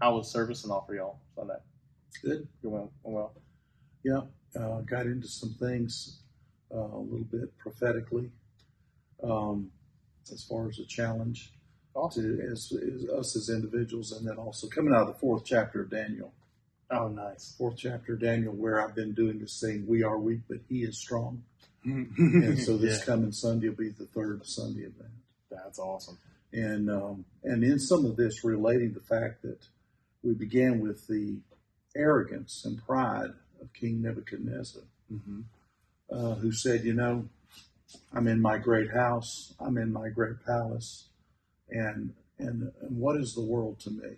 how was service and all for y'all Sunday? Good. You went well. Yeah, uh, got into some things uh, a little bit prophetically um, as far as a challenge Awesome. to as, as us as individuals, and then also coming out of the fourth chapter of Daniel. Oh, nice. Fourth chapter of Daniel, where I've been doing this thing, we are weak, but He is strong. And so this Yeah, coming Sunday will be the third Sunday of that. that's awesome. and um, and in some of this relating the fact that we began with the arrogance and pride of King Nebuchadnezzar, Mm-hmm. uh, who said, "You know, I'm in my great house, I'm in my great palace, and and, and what is the world to me?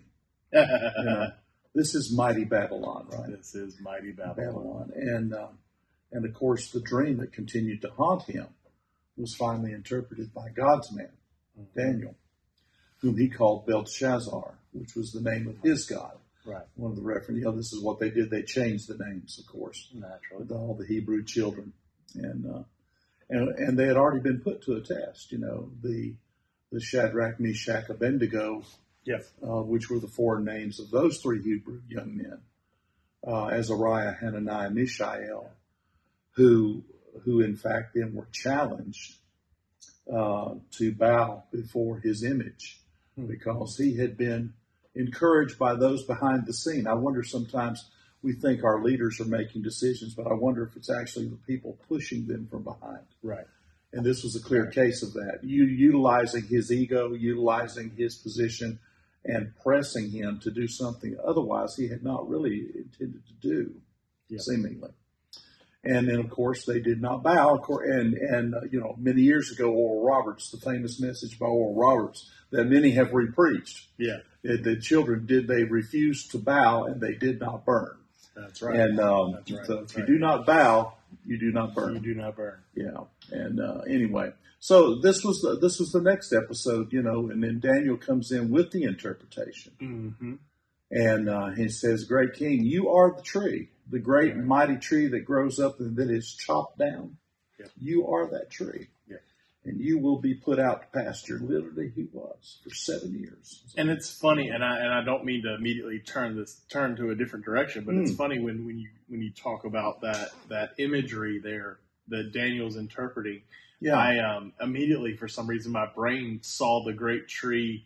You know, this is mighty Babylon, right? this is mighty Babylon. Babylon, and um, and of course the dream that continued to haunt him was finally interpreted by God's man." Mm-hmm. Daniel, whom he called Belshazzar, which was the name of his god. Right. One of the reference, you know, this is what they did. They changed the names, of course, Naturally. with all the Hebrew children, and uh, and and they had already been put to a test. You know, the the Shadrach, Meshach, Abednego, Yes. uh, which were the four names of those three Hebrew young men, uh, Azariah, Hananiah, Mishael, who who in fact then were challenged uh, to bow before his image Hmm. because he had been encouraged by those behind the scene. I wonder sometimes we think our leaders are making decisions, but I wonder if it's actually the people pushing them from behind. Right. And this was a clear case of that. You utilizing his ego, utilizing his position, and pressing him to do something otherwise he had not really intended to do, Yeah. seemingly. And then, of course, they did not bow. Of course, and and uh, you know, many years ago, Oral Roberts, the famous message by Oral Roberts that many have repreached. Yeah. that The children did they refused to bow, and they did not burn. That's right. And um, That's right. so, That's if you do not bow, you do not burn. you do not burn. Yeah, and uh, anyway, so this was the, this was the next episode, you know, and then Daniel comes in with the interpretation, Mm-hmm. and uh, he says, "Great King, you are the tree, the great and mighty tree that grows up and that is chopped down. Yeah. You are that tree, Yeah. and you will be put out to pasture." Literally, he was for seven years. And it's funny, and I and I don't mean to immediately turn this turn to a different direction, but it's Mm. funny when, when you when you talk about that that imagery there that Daniel's interpreting. yeah, I um, immediately, for some reason, my brain saw the great tree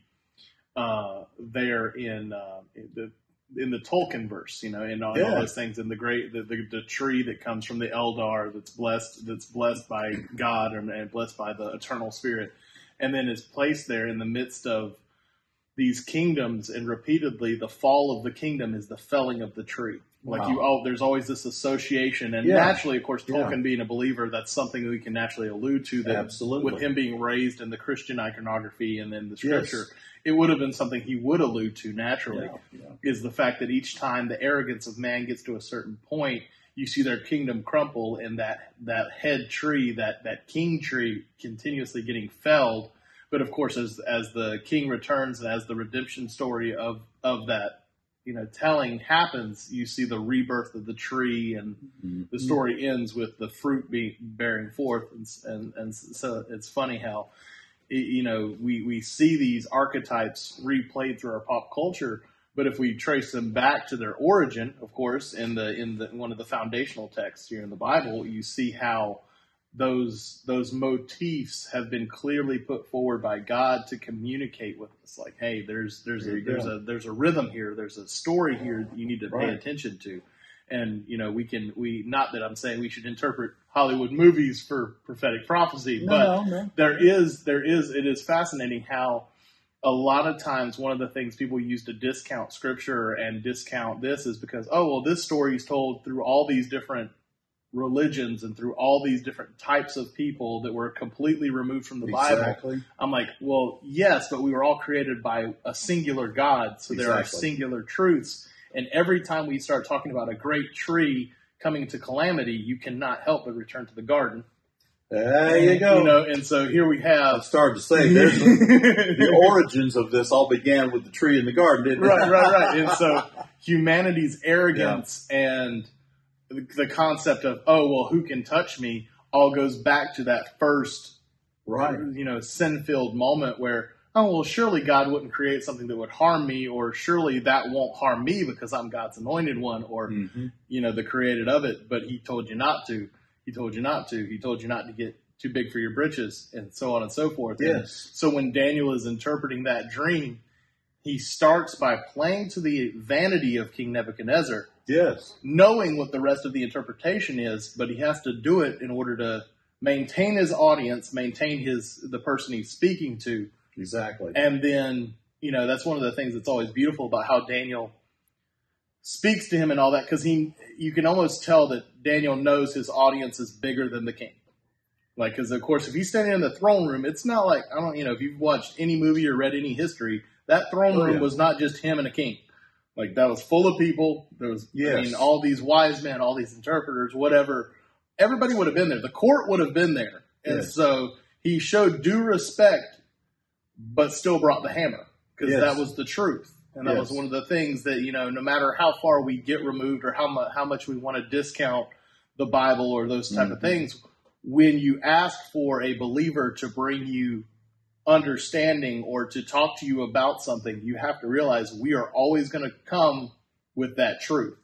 uh, there in, uh, in the in the Tolkien verse, you know, and all, Yeah. all those things, and the great the, the, the tree that comes from the Eldar that's blessed that's blessed by God and, and blessed by the eternal Spirit, and then is placed there in the midst of these kingdoms, and repeatedly the fall of the kingdom is the felling of the tree. Like Wow. you, oh, there's always this association, and Yeah. naturally, of course, Yeah. Tolkien being a believer, that's something we can naturally allude to. That Absolutely. with him being raised in the Christian iconography and then the Yes. scripture, it would have been something he would allude to naturally. yeah, yeah. Is the fact that each time the arrogance of man gets to a certain point, you see their kingdom crumple, and that that head tree, that that king tree, continuously getting felled. But of course, as as the king returns and as the redemption story of of that you know telling happens, you see the rebirth of the tree, and mm-hmm. the story ends with the fruit being bearing forth, and and, and so it's funny how y- you know we we see these archetypes replayed through our pop culture. But if we trace them back to their origin, of course, in the in the one of the foundational texts here in the Bible, you see how those those motifs have been clearly put forward by God to communicate with us. Like, hey, there's there's There a there's go. a there's a rhythm here. There's a story here that you need to pay attention to. And you know, we can we not that I'm saying we should interpret Hollywood movies for prophetic prophecy, but No, no. there is there is it is fascinating how a lot of times one of the things people use to discount scripture and discount this is because oh well this story is told through all these different religions and through all these different types of people that were completely removed from the Bible. I'm like, well, yes, but we were all created by a singular God, so there are singular truths. And every time we start talking about a great tree coming to calamity, you cannot help but return to the garden. There you go. You know, and so here we have started to say there's the, the origins of this all began with the tree in the garden, didn't it? right, right, right. And so humanity's arrogance and the, concept of oh well, who can touch me all goes back to that first right. you know sin filled moment where oh well, surely God wouldn't create something that would harm me, or surely that won't harm me because I'm God's anointed one, or Mm-hmm. you know the created of it. But He told you not to. He told you not to. He told you not to get too big for your britches, and so on and so forth. And Yes. so when Daniel is interpreting that dream, he starts by playing to the vanity of King Nebuchadnezzar, Yes. knowing what the rest of the interpretation is, but he has to do it in order to maintain his audience, maintain his the person he's speaking to, Exactly. and then you know that's one of the things that's always beautiful about how Daniel speaks to him and all that because he you can almost tell that Daniel knows his audience is bigger than the king. Like, because of course, if he's standing in the throne room, it's not like I don't, you know, if you've watched any movie or read any history, that throne Oh, room yeah. was not just him and a king. Like that was full of people. There was, I mean, all these wise men, all these interpreters, whatever. Everybody would have been there. The court would have been there, and Yes. so he showed due respect, but still brought the hammer because Yes. that was the truth. And that was one of the things that you know, no matter how far we get removed or how much how much we want to discount the Bible or those type of Mhm. things, when you ask for a believer to bring you understanding or to talk to you about something, you have to realize we are always going to come with that truth.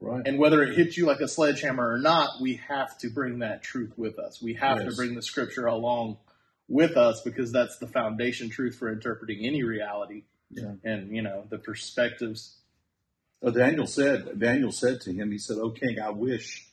Right. And whether it hits you like a sledgehammer or not, we have to bring that truth with us. We have to bring the scripture along with us because that's the foundation truth for interpreting any reality Yeah. and, you know, the perspectives. Uh, Daniel said, Daniel said to him, he said, "O king, I wish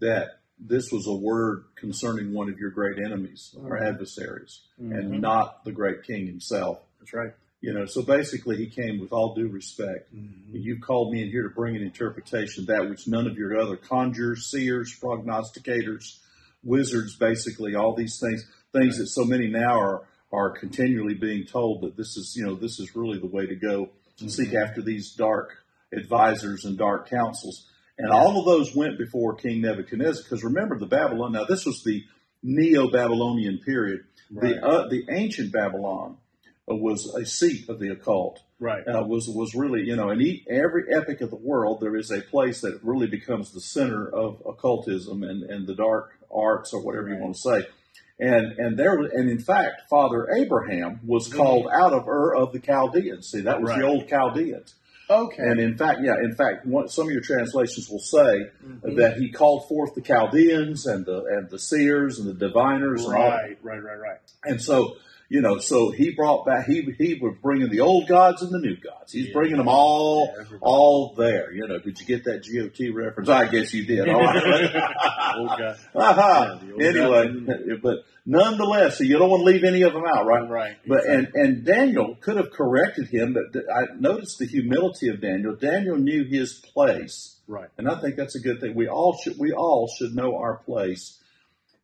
that this was a word concerning one of your great enemies or adversaries, Mhm. and not the great king himself." That's right. You know, so basically, he came with all due respect. You've called me in here to bring an interpretation, that which none of your other conjurers, seers, prognosticators, wizards, basically all these things, things that so many now are are continually being told that this is, you know, this is really the way to go. Seek after these dark advisors and dark counsels. And all of those went before King Nebuchadnezzar. Because remember, the Babylon, now this was the Neo Babylonian period. Right. The, uh, the ancient Babylon uh, was a seat of the occult Right. uh, was was really you know in e- every epic of the world there is a place that really becomes the center of occultism and, and the dark arts or whatever you want to say and and there and in fact Father Abraham was Mhm. called out of Ur of the Chaldeans see that was Right. the old Chaldeans Okay. and in fact yeah in fact one, some of your translations will say Mhm. that he called forth the Chaldeans and the and the seers and the diviners and all right, right, right, right. and so, you know, so he brought back he he was bringing the old gods and the new gods. He's Yeah. bringing them all Yeah, all there. You know, did you get that GOT reference? I guess you did. All right. Aha. Uh-huh. Yeah, anyway, but nonetheless, so you don't want to leave any of them out, right? Right. But and and Daniel could have corrected him, but I noticed the humility of Daniel. Daniel knew his place. right. And I think that's a good thing. We all should we all should know our place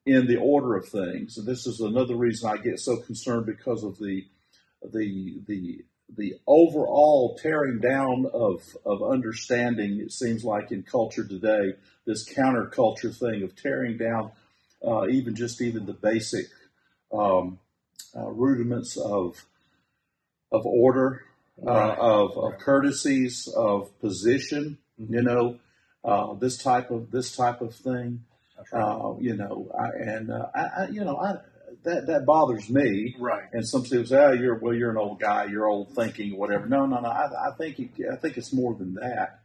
in the order of things. And this is another reason I get so concerned because of the the the the overall tearing down of of understanding. It seems like in culture today, this counterculture thing of tearing down uh, even just even the basic um, uh, rudiments of of order, uh, Right. of, of courtesies, of position you know, uh, this type of this type of thing. Right. Uh, you know, I, and uh, I, I, you know, I, that that bothers me. right. And some people say, "Oh, you're well, you're an old guy, you're old thinking, whatever." No, no, no. I, I think it, I think it's more than that.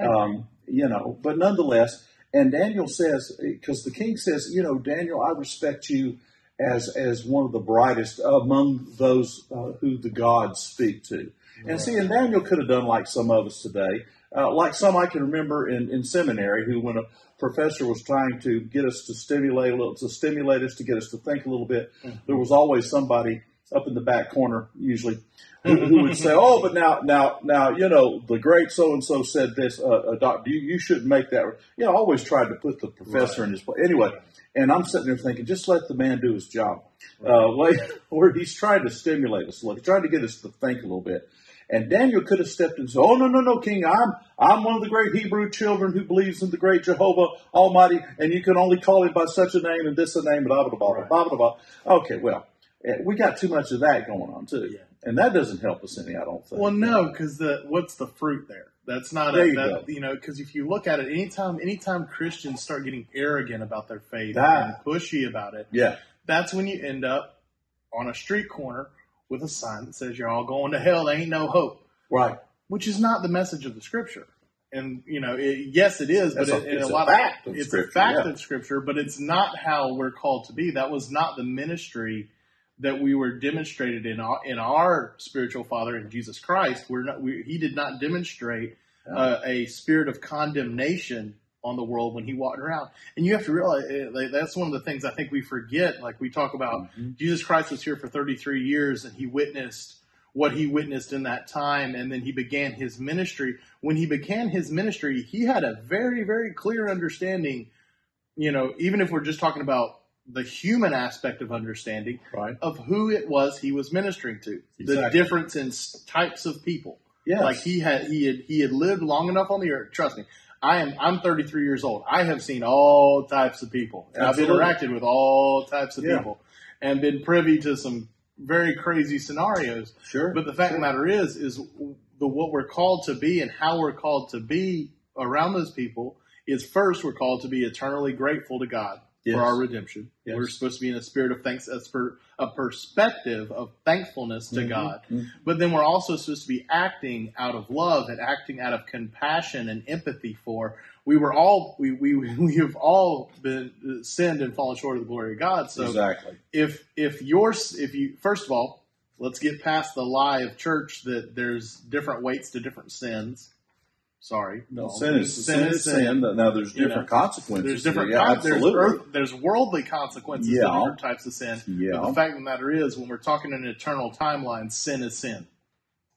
Um, you know, but nonetheless, and Daniel says, because the king says, you know, Daniel, I respect you as as one of the brightest among those uh, who the gods speak to. And see, and Daniel could have done like some of us today, uh, like some I can remember in, in seminary, who when a professor was trying to get us to stimulate a little, to stimulate us, to get us to think a little bit, there was always somebody up in the back corner, usually, who, who would say, "Oh, but now, now, now, you know, the great so and so said this. Uh, uh, doc, you, you shouldn't make that." You know, I always tried to put the professor Right. in his place. Anyway, and I'm sitting there thinking, just let the man do his job. Uh, like, where he's trying to stimulate us a little, trying to get us to think a little bit. And Daniel could have stepped in and said, "Oh no, no, no, King! I'm I'm one of the great Hebrew children who believes in the great Jehovah Almighty, and you can only call him by such a name and this a name, blah blah blah blah blah blah blah." Okay, well, eh, we got too much of that going on too, Yeah. and that doesn't help us any. I don't think. Well, no, because the what's the fruit there? That's not There a, you that, you know because if you look at it, anytime anytime Christians start getting arrogant about their faith Ah. and pushy about it, Yeah, that's when you end up on a street corner with a sign that says you're all going to hell. There ain't no hope. Right. Which is not the message of the scripture. And you know, it, yes, it is, but it, a- it's a lot fact of of it's a fact yeah. of scripture, but it's not how we're called to be. That was not the ministry that we were demonstrated in our in our spiritual father in Jesus Christ. We're not. We, he did not demonstrate uh, a spirit of condemnation on the world when he walked around. And you have to realize eh, like, that's one of the things I think we forget. Like we talk about Mhm. Jesus Christ was here for 33 years and he witnessed what he witnessed in that time and then he began his ministry. When he began his ministry, he had a very, very clear understanding, you know, even if we're just talking about the human aspect of understanding Right. of who it was he was ministering to, the Exactly. difference in types of people. Yeah, Like he had he had he had lived long enough on the earth. Trust me, I am I'm 33 years old. I have seen all types of people, and Absolutely. I've interacted with all types of Yeah. people, and been privy to some very crazy scenarios. sure. But the fact of the matter is, is the what we're called to be and how we're called to be around those people is first we're called to be eternally grateful to God Yes. for our redemption. Yes. We're supposed to be in a spirit of thanks, as for a perspective of thankfulness to Mhm. God. Mhm. But then we're also supposed to be acting out of love and acting out of compassion and empathy for. We were all we we we have all been sinned and fallen short of the glory of God. So exactly. if if yours if you first of all let's get past the lie of church that there's different weights to different sins sorry No, sin is sin is sin. Now there's different know, consequences. there's different yeah, con- there's, absolutely. earth, there's worldly consequences to Yeah. different types of sin but yeah. the fact of the matter is when we're talking an eternal timeline sin is sin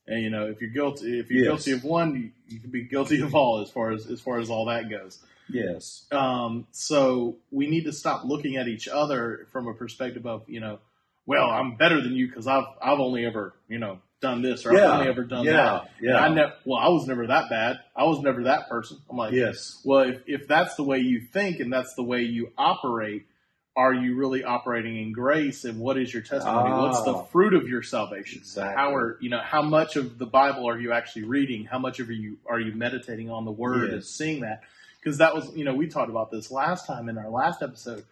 and you know if you're guilty if you're Yes. guilty of one you, you can be guilty of all as far as as far as all that goes Yes. um, so we need to stop looking at each other from a perspective of, you know, well, I'm better than you because I've I've only ever, you know, done this or Yeah. I've only ever done Yeah. that. Yeah. And I never, well, I was never that bad. I was never that person. I'm like, Yes. well, if, if that's the way you think and that's the way you operate, are you really operating in grace? And what is your testimony? What's the Ah. fruit of your salvation? Exactly. How are you know how much of the Bible are you actually reading? How much of you are you meditating on the Word and seeing that? Because that was you know we talked about this last time in our last episode.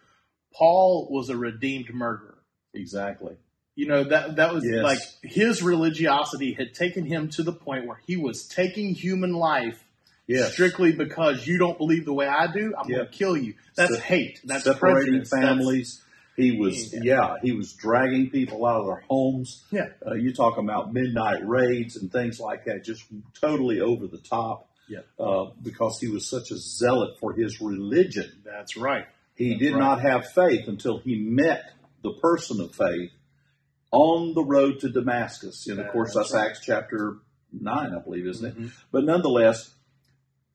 Paul was a redeemed murderer. Exactly. You know that that was Yes. like his religiosity had taken him to the point where he was taking human life Yes. strictly because you don't believe the way I do. I'm Yeah. going to kill you. That's Se- hate. That's separating prejudice. That's- families. He was, Yeah. yeah. he was dragging people out of their homes. Yeah. Uh, you talk about midnight raids and things like that, just totally over the top. Yeah. Uh, because he was such a zealot for his religion. That's right. He That's did right. not have faith until he met the person of faith on the road to Damascus. And of course, That's Acts chapter 9, I believe, isn't it? Mhm. But nonetheless,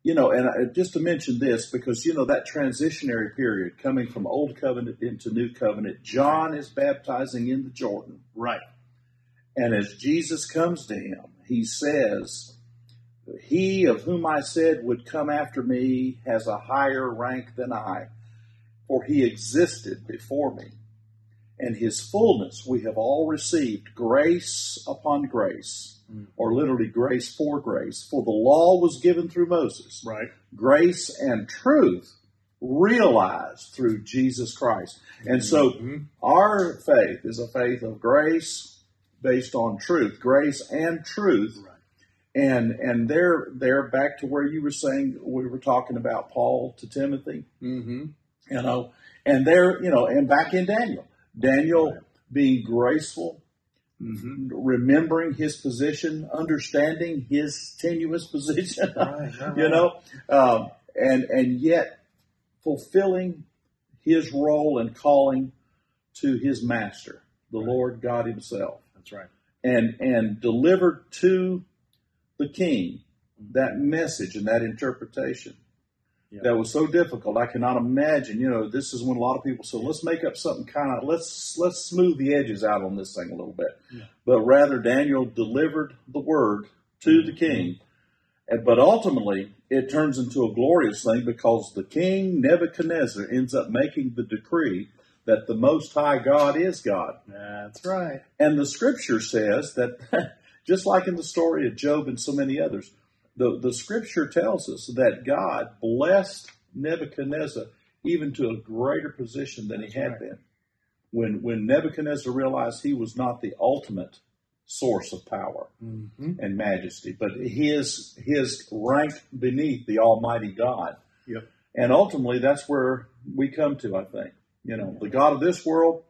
you know, and I, just to mention this, because, you know, that transitionary period coming from Old Covenant into New Covenant, John is baptizing in the Jordan. Right. And as Jesus comes to him, he says, He of whom I said would come after me has a higher rank than I, for he existed before me. And his fullness we have all received, grace upon grace, Mm. or literally grace for grace. For the law was given through Moses, Right. grace and truth realized through Jesus Christ. And so Mhm. our faith is a faith of grace based on truth, grace and truth. Right. And and they're they're back to where you were saying we were talking about Paul to Timothy, Mm-hmm. you know, and they're you know, and back in Daniel, Daniel being graceful, Mm-hmm. remembering his position, understanding his tenuous position, Right, right, you know, um, and and yet fulfilling his role and calling to his master, the Right. Lord God Himself, That's right. and and delivered to the king that message and that interpretation. Yeah. That was so difficult. I cannot imagine. You know, this is when a lot of people say, "Let's make up something kind of let's let's smooth the edges out on this thing a little bit." Yeah. But rather, Daniel delivered the word to the mm-hmm. king, and but ultimately it turns into a glorious thing because the king Nebuchadnezzar ends up making the decree that the Most High God is God. That's right. And the scripture says that, just like in the story of Job and so many others, the, the scripture tells us that God blessed Nebuchadnezzar even to a greater position than he had right. been. When, when Nebuchadnezzar realized he was not the ultimate source of power Mm-hmm. and majesty, but his his rank beneath the Almighty God. Yep. And ultimately, that's where we come to. I think you know the God of this world.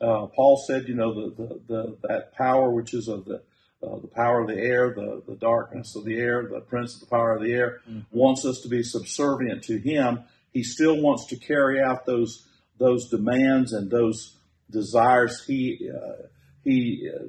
Uh, Paul said, you know, the, the, the that power which is of the uh, the power of the air, the, the darkness of the air, the prince of the power of the air, Mhm. wants us to be subservient to him. He still wants to carry out those those demands and those desires he uh, he uh,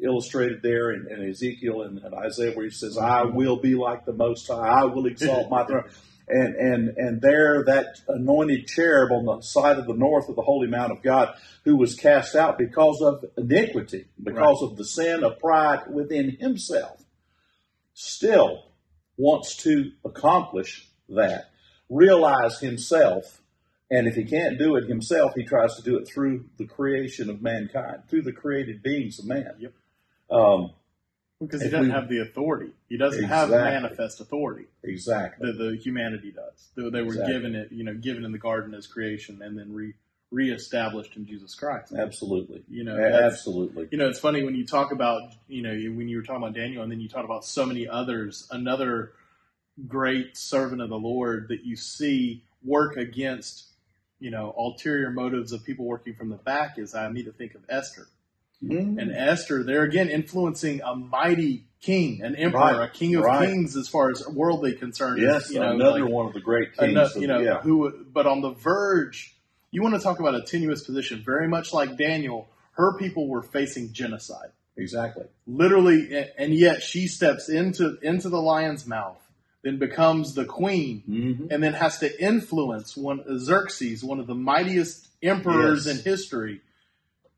illustrated there in, in Ezekiel and, and Isaiah, where he says, "I will be like the Most High. I will exalt my throne." And and and there, that anointed cherub on the side of the north of the holy mount of God, who was cast out because of iniquity, because of the sin of pride within himself, still wants to accomplish that, realize himself, and if he can't do it himself, he tries to do it through the creation of mankind, through the created beings of man. Yep. Um, Because he doesn't we- have the authority. He doesn't have manifest authority. exactly. The, the humanity does. They, they were Exactly. given it, you know, given in the garden as creation, and then re reestablished in Jesus Christ. Absolutely. You know, Absolutely. You know, it's funny when you talk about, you know, when you were talking about Daniel, and then you talk about so many others. Another great servant of the Lord that you see work against, you know, ulterior motives of people working from the back is I need to think of Esther. Mhm. And Esther, they're again, influencing a mighty king, an emperor, Right, a king of right. kings as far as worldly concerned. Yes, you know, another like, one of the great kings. of- you know, yeah, who, but on the verge, you want to talk about a tenuous position, very much like Daniel, her people were facing genocide. exactly. Literally, and yet she steps into, into the lion's mouth, then becomes the queen, hmm and then has to influence one Xerxes, one of the mightiest emperors Yes. in history,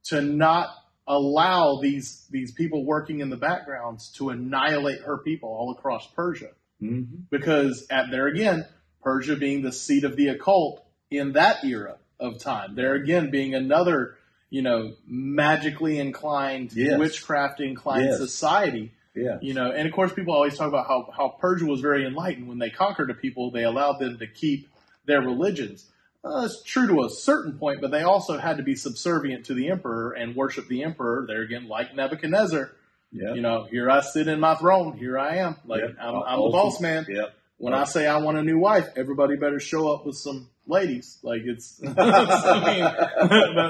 to not allow these these people working in the backgrounds to annihilate her people all across Persia. hmm Because at there again, Persia being the seat of the occult in that era of time, there again being another, you know, magically inclined, Yes. witchcraft inclined Yes. society Yeah. you know, and of course, people always talk about how, how Persia was very enlightened. When they conquered a people, they allowed them to keep their religions. Uh, it's true to a certain point, but they also had to be subservient to the emperor and worship the emperor. There again, like Nebuchadnezzar, Yeah. you know, here I sit in my throne, here I am. Like Yeah. I'm, I'm the boss man. Yeah. When I say I want a new wife, everybody better show up with some ladies. Like it's, I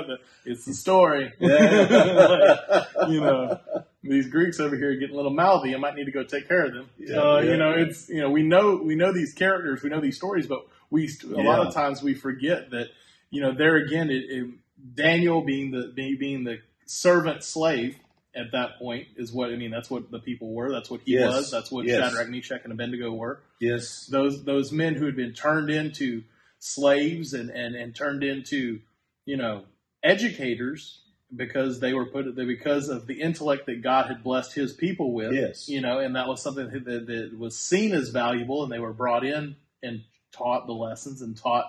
mean, it's the story. Yeah. you know, these Greeks over here getting a little mouthy. I might need to go take care of them. Yeah, uh, yeah, you know, it's you know we know we know these characters, we know these stories, but we a lot of times we forget that you know there again, it, it, Daniel being the being, the servant slave at that point is what I mean. That's what the people were. That's what he Yes. was. That's what Yes. Shadrach, Meshach, and Abednego were. yes. Those those men who had been turned into slaves and and, and turned into you know educators because they were put there because of the intellect that God had blessed His people with. Yes. you know, and that was something that, that was seen as valuable, and they were brought in and taught the lessons and taught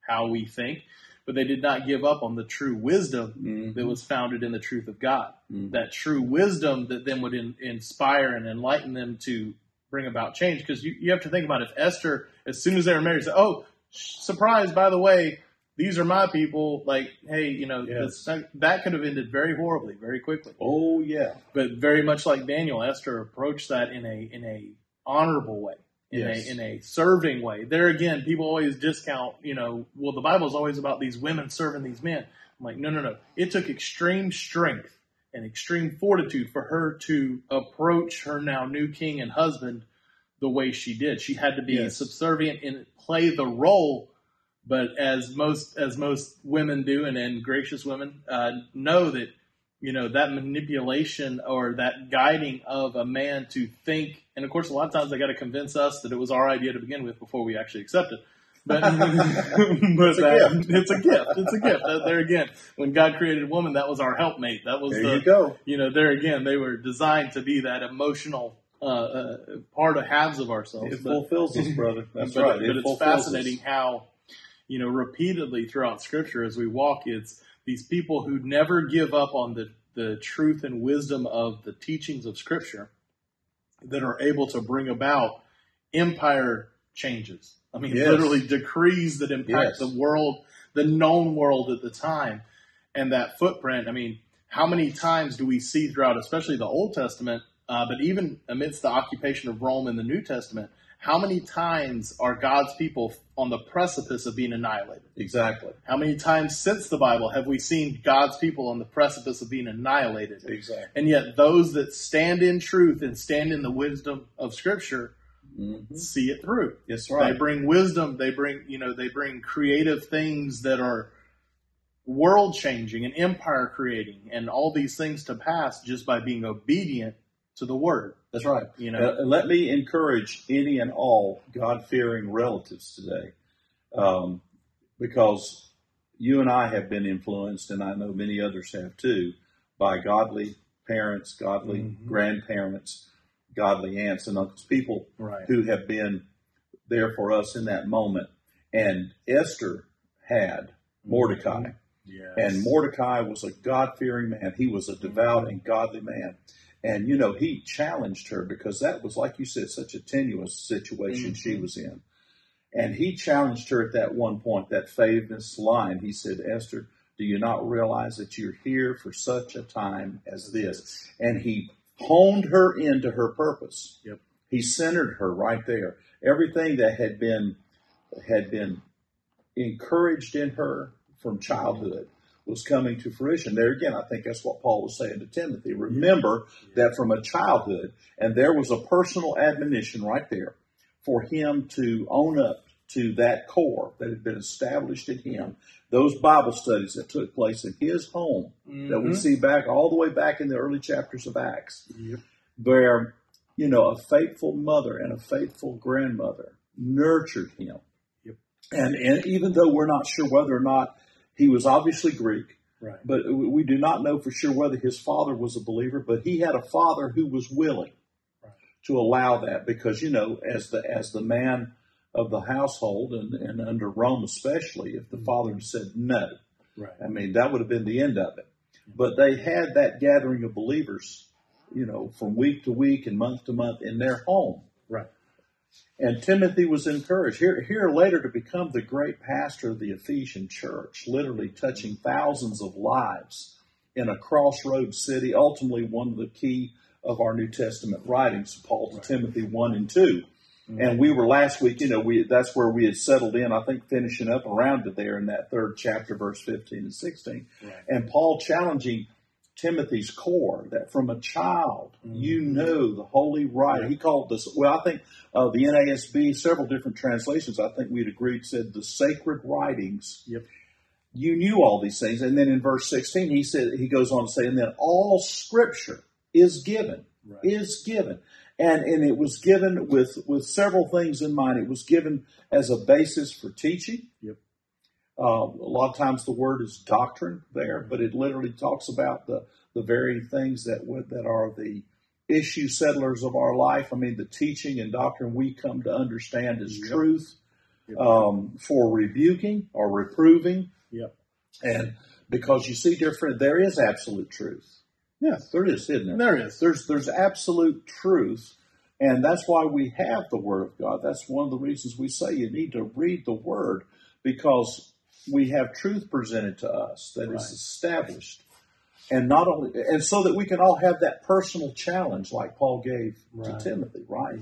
how we think. But they did not give up on the true wisdom Mhm. that was founded in the truth of God. Mhm. That true wisdom that then would in, inspire and enlighten them to bring about change. Because you, you have to think about if Esther, as soon as they were married, said, "Oh, surprise! By the way, these are my people." Like, hey, you know, Yes. this, that, that could have ended very horribly, very quickly. Oh yeah. But very much like Daniel, Esther approached that in a in a honorable way, in Yes. a in a serving way. There again, people always discount. You know, well, the Bible is always about these women serving these men. I'm like, no, no, no. It took extreme strength and extreme fortitude for her to approach her now new king and husband the way she did. She had to be Yes. subservient and play the role. But as most as most women do, and, and gracious women uh, know that you know that manipulation or that guiding of a man to think, and of course, a lot of times they got to convince us that it was our idea to begin with before we actually accept it. But, but It's a that- gift. it's a gift. It's a gift. There again, when God created woman, that was our helpmate. That was There the you go. you know, there again, they were designed to be that emotional uh, uh, part of halves of ourselves. It but, fulfills us, brother. That's but, right. but It it's fulfills us. fascinating how, you know, repeatedly throughout Scripture as we walk, it's these people who never give up on the the truth and wisdom of the teachings of Scripture that are able to bring about empire changes. I mean, Yes. literally decrees that impact Yes. the world, the known world at the time, and that footprint. I mean, how many times do we see throughout, especially the Old Testament, uh, but even amidst the occupation of Rome in the New Testament, how many times are God's people on the precipice of being annihilated? Exactly. How many times since the Bible have we seen God's people on the precipice of being annihilated? Exactly. And yet, those that stand in truth and stand in the wisdom of Scripture Mm-hmm. see it through. That's right. They bring wisdom. They bring, you know, they bring creative things that are world changing and empire creating and all these things to pass just by being obedient to the word. That's right. You know, Uh, let me encourage any and all God fearing relatives today, um, because you and I have been influenced, and I know many others have too, by godly parents, godly Mhm. grandparents, godly aunts and uncles, people right. who have been there for us in that moment. And Esther had Mordecai. Yes. And Mordecai was a God fearing man. He was a devout and godly man. And, you know, he challenged her because that was, like you said, such a tenuous situation she Mhm. was in. And he challenged her at that one point, that famous line. He said, Esther, do you not realize that you're here for such a time as this? And he honed her into her purpose. Yep. He centered her right there. Everything that had been had been encouraged in her from childhood was coming to fruition. There again, I think that's what Paul was saying to Timothy. Remember that from a childhood, and there was a personal admonition right there for him to own up to that core that had been established in him. Those Bible studies that took place in his home that we Mhm. see back all the way back in the early chapters of Acts, Yep. where you know a faithful mother and a faithful grandmother nurtured him. Yep. And and even though we're not sure whether or not he was obviously Greek, Right. but we do not know for sure whether his father was a believer, but he had a father who was willing Right. to allow that because you know as the as the man of the household and, and under Rome especially, if the Mhm. father had said no, Right. I mean, that would have been the end of it. But they had that gathering of believers, you know, from week to week and month to month in their home. Right. And Timothy was encouraged here, here later to become the great pastor of the Ephesian church, literally touching thousands of lives in a crossroads city, ultimately one of the key of our New Testament writings, Paul to Right. Timothy 1 and 2. Mhm. And we were last week, you know, we that's where we had settled in, I think, finishing up around it there in that third chapter, verse 15 and 16. Right. And Paul challenging Timothy's core that from a child, Mhm. you know the holy writing. He called this, well, I think uh, the NASB, several different translations, I think we'd agreed, said the sacred writings. Yep. You knew all these things. And then in verse 16, he said, he goes on to say, and then all scripture is given Right. is given. And, and it was given with, with several things in mind. It was given as a basis for teaching. Yep. Uh, a lot of times the word is doctrine there, but it literally talks about the, the very things that would, that are the issue settlers of our life. I mean, the teaching and doctrine we come to understand as Yep. truth Yep. um, for rebuking or reproving. Yep. And because you see, dear friend, there is absolute truth. Yes. There is, isn't there? There is. There's there's absolute truth, and that's why we have the Word of God. That's one of the reasons we say you need to read the Word because we have truth presented to us that is Right. established, and not only and so that we can all have that personal challenge like Paul gave Right. to Timothy, right?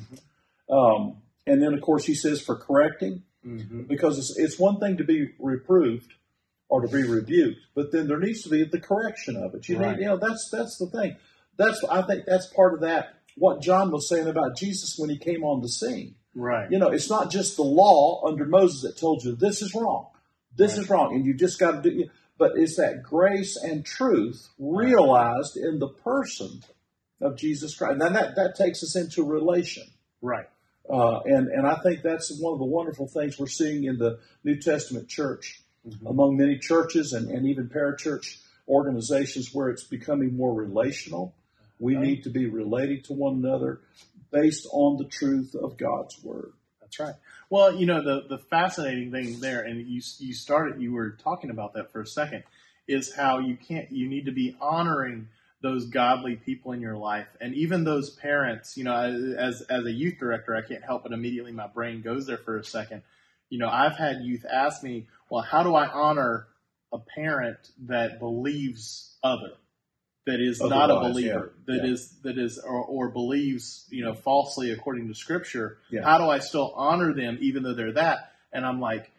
Um, and then of course he says for correcting Mhm. because it's, it's one thing to be reproved or to be rebuked, but then there needs to be the correction of it. You Right. need, you know, that's that's the thing. That's I think that's part of that. What John was saying about Jesus when he came on the scene. Right. You know, it's not just the law under Moses that told you this is wrong, this Right. is wrong, and you just got to do. But it's that grace and truth realized in the person of Jesus Christ. And that that takes us into relation. Right. Uh, and and I think that's one of the wonderful things we're seeing in the New Testament church, Mhm. among many churches and, and even parachurch organizations, where it's becoming more relational. We Right. need to be relating to one another based on the truth of God's word. That's right. Well, you know the the fascinating thing there, and you you started you were talking about that for a second, is how you can't you need to be honoring those godly people in your life, and even those parents. You know, as as a youth director, I can't help but immediately my brain goes there for a second. You know, I've had youth ask me, "Well, how do I honor a parent that believes other?" That is not a believer, yeah, that yeah. is that is or, or believes you know falsely according to Scripture. Yeah. How do I still honor them even though they're that? And I'm like,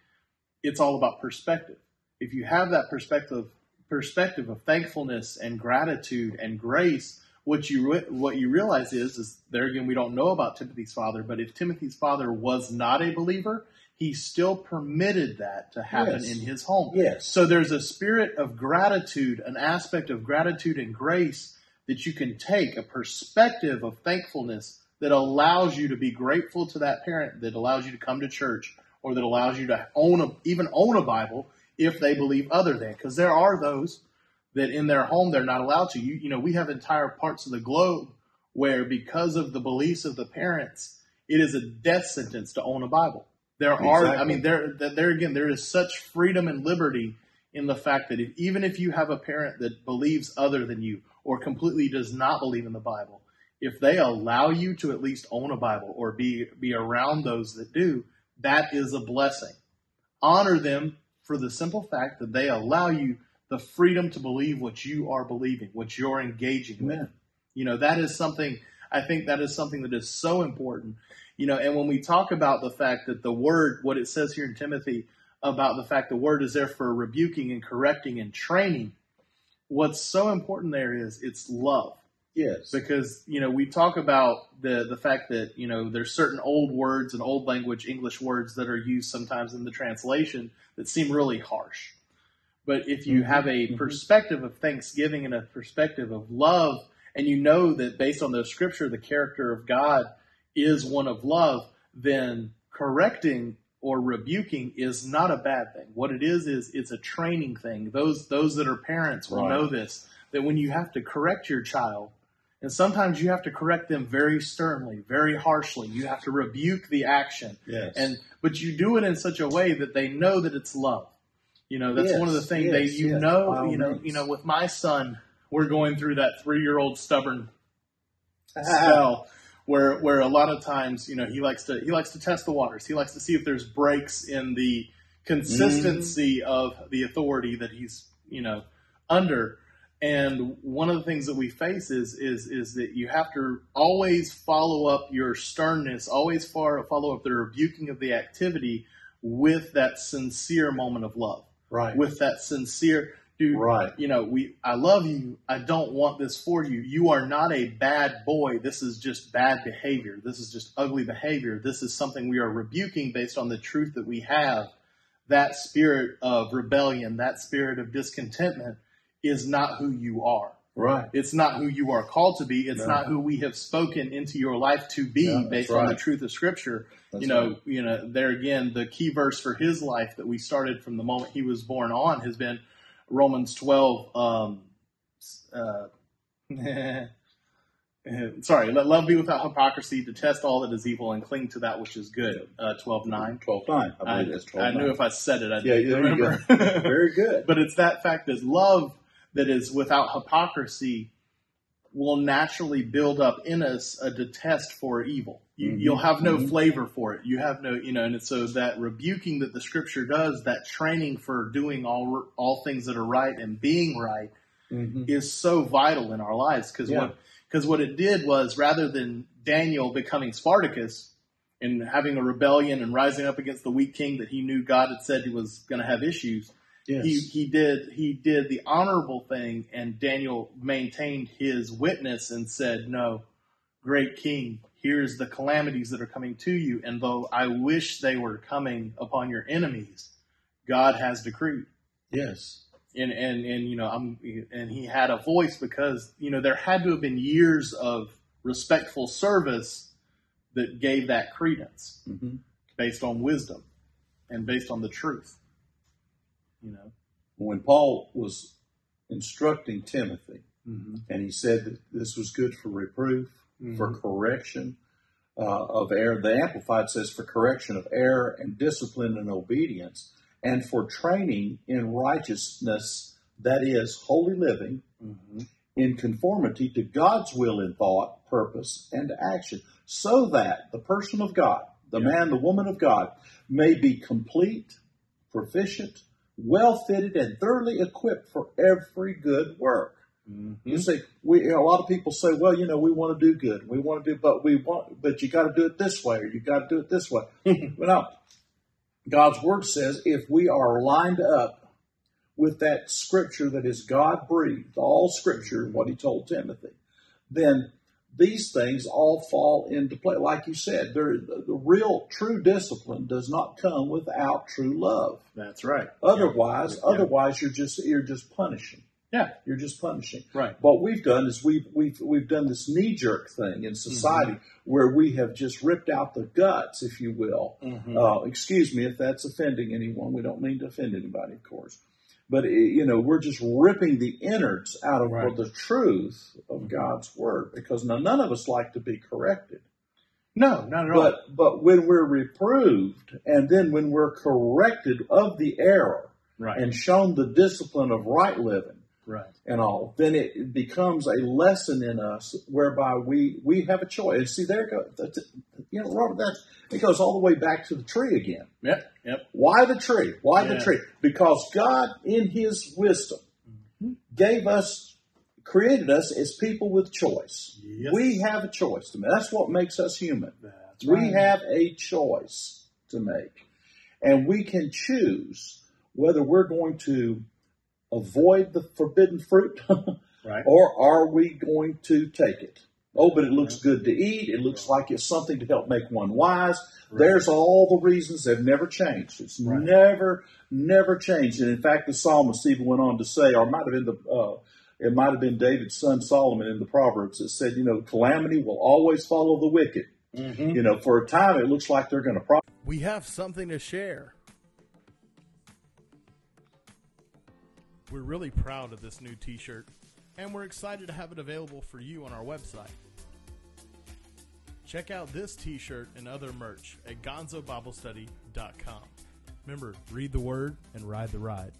it's all about perspective. If you have that perspective perspective of thankfulness and gratitude and grace, what you re- what you realize is is there again we don't know about Timothy's father, but if Timothy's father was not a believer, he still permitted that to happen Yes. in his home. Yes. So there's a spirit of gratitude, an aspect of gratitude and grace that you can take, a perspective of thankfulness that allows you to be grateful to that parent, that allows you to come to church, or that allows you to own a, even own a Bible if they believe other than. Because there are those that in their home they're not allowed to. You, you know, we have entire parts of the globe where because of the beliefs of the parents, it is a death sentence to own a Bible. There are, I mean, there, there again, there is such freedom and liberty in the fact that if, even if you have a parent that believes other than you or completely does not believe in the Bible, if they allow you to at least own a Bible or be be around those that do, that is a blessing. Honor them for the simple fact that they allow you the freedom to believe what you are believing, what you're engaging with. You know, that is something, I think that is something that is so important. You know, and when we talk about the fact that the word, what it says here in Timothy about the fact the word is there for rebuking and correcting and training, what's so important there is it's love Yes. because you know we talk about the the fact that you know there's certain old words and old language English words that are used sometimes in the translation that seem really harsh. But if you Mhm, have a mhm. perspective of thanksgiving and a perspective of love, and you know that based on the scripture, the character of God is one of love, then correcting or rebuking is not a bad thing. What it is is it's a training thing. Those those that are parents will Right. know this that when you have to correct your child, and sometimes you have to correct them very sternly, very harshly. You have to rebuke the action. yes. And but you do it in such a way that they know that it's love. You know, that's Yes, one of the things they yes, you yes, know, you know, means. you know, with my son, we're going through that three year old stubborn spell where where a lot of times, you know, he likes to he likes to test the waters. He likes to see if there's breaks in the consistency Mm-hmm. of the authority that he's, you know, under. And one of the things that we face is is is that you have to always follow up your sternness, always follow up the rebuking of the activity with that sincere moment of love, right. with that sincere, dude. right. You know, we I love you. I don't want this for you. You are not a bad boy. This is just bad behavior. This is just ugly behavior. This is something we are rebuking based on the truth that we have. That spirit of rebellion, that spirit of discontentment is not who you are. Right. It's not who you are called to be. It's No. not who we have spoken into your life to be No, based on the truth of scripture. That's you know, right. you know, there again, the key verse for his life that we started from the moment he was born on has been Romans 12. Um, uh, sorry, let love be without hypocrisy, detest all that is evil, and cling to that which is good. Uh, 12 9. 12 9. I I, believe that's 12 I knew if I said it, I'd Yeah, you remember. Very good. But it's that fact that love that is without hypocrisy will naturally build up in us a detest for evil. You, Mhm, You'll have no mhm. flavor for it. You have no, you know, and it's so that rebuking that the scripture does, that training for doing all all things that are right and being right, Mhm. is so vital in our lives because Yeah. what because what it did was rather than Daniel becoming Spartacus and having a rebellion and rising up against the weak king that he knew God had said he was going to have issues, Yes. he he did he did the honorable thing and Daniel maintained his witness and said no great king here's the calamities that are coming to you and though I wish they were coming upon your enemies God has decreed yes. and and and you know I'm and he had a voice because you know there had to have been years of respectful service that gave that credence hmm based on wisdom and based on the truth you know When Paul was instructing Timothy, mm-hmm. and he said that this was good for reproof, Mm-hmm. for correction uh, of error. The Amplified says for correction of error and discipline and obedience, and for training in righteousness, that is, holy living, Mm-hmm. in conformity to God's will in thought, purpose, and action, so that the person of God, the Yeah. man, the woman of God, may be complete, proficient, well fitted, and thoroughly equipped for every good work. Mm-hmm. You see, we a lot of people say, "Well, you know, we want to do good, we want to do, but we want, but you got to do it this way, or you got to do it this way." but now, God's word says, if we are lined up with that scripture that is God breathed, all scripture, what He told Timothy, then these things all fall into play. Like you said, there, the, the real true discipline does not come without true love. That's right. Otherwise, yeah. otherwise you're just you're just punishing. Yeah, you're just punishing. Right. What we've done is we've we've we've done this knee jerk thing in society mm-hmm. where we have just ripped out the guts, if you will. Mm-hmm. Uh, excuse me if that's offending anyone. We don't mean to offend anybody, of course. But you know, we're just ripping the innards out of right. the truth of mm-hmm. God's word because now none of us like to be corrected. No, not at all. But but when we're reproved and then when we're corrected of the error right. and shown the discipline of right living, right. and all, then it becomes a lesson in us whereby we we have a choice. And see, there goes, you know, Robert, that it goes all the way back to the tree again. Yep, yep. Why the tree? Why yeah. the tree? Because God, in His wisdom, mm-hmm. gave us, created us as people with choice. We have a choice to make. That's what makes us human. That's right. We have a choice to make, and we can choose whether we're going to avoid the forbidden fruit right. or are we going to take it? Oh, but it looks good to eat. It looks like it's something to help make one wise. Right. There's all the reasons they've never changed. It's right. never, never changed. And in fact, the psalmist even went on to say, or might have been the, uh, it might have been David's son Solomon in the Proverbs that said, you know, calamity will always follow the wicked. Mm-hmm. You know, for a time it looks like they're going to. Pro- we have something to share. We're really proud of this new t shirt, and we're excited to have it available for you on our website. Check out this t shirt and other merch at gonzobiblestudy.com. Remember, read the word and ride the ride.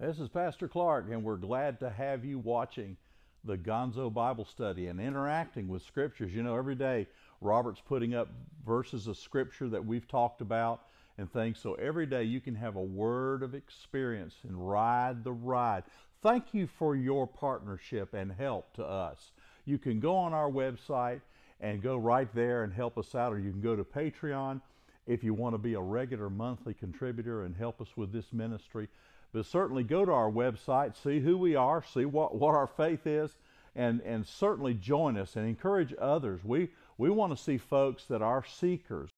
This is Pastor Clark, and we're glad to have you watching the Gonzo Bible study and interacting with scriptures. You know, every day Robert's putting up verses of scripture that we've talked about and things. So every day you can have a word of experience and ride the ride. Thank you for your partnership and help to us. You can go on our website and go right there and help us out, or you can go to Patreon if you want to be a regular monthly contributor and help us with this ministry. But certainly go to our website, see who we are, see what, what our faith is, and, and certainly join us and encourage others. We, we want to see folks that are seekers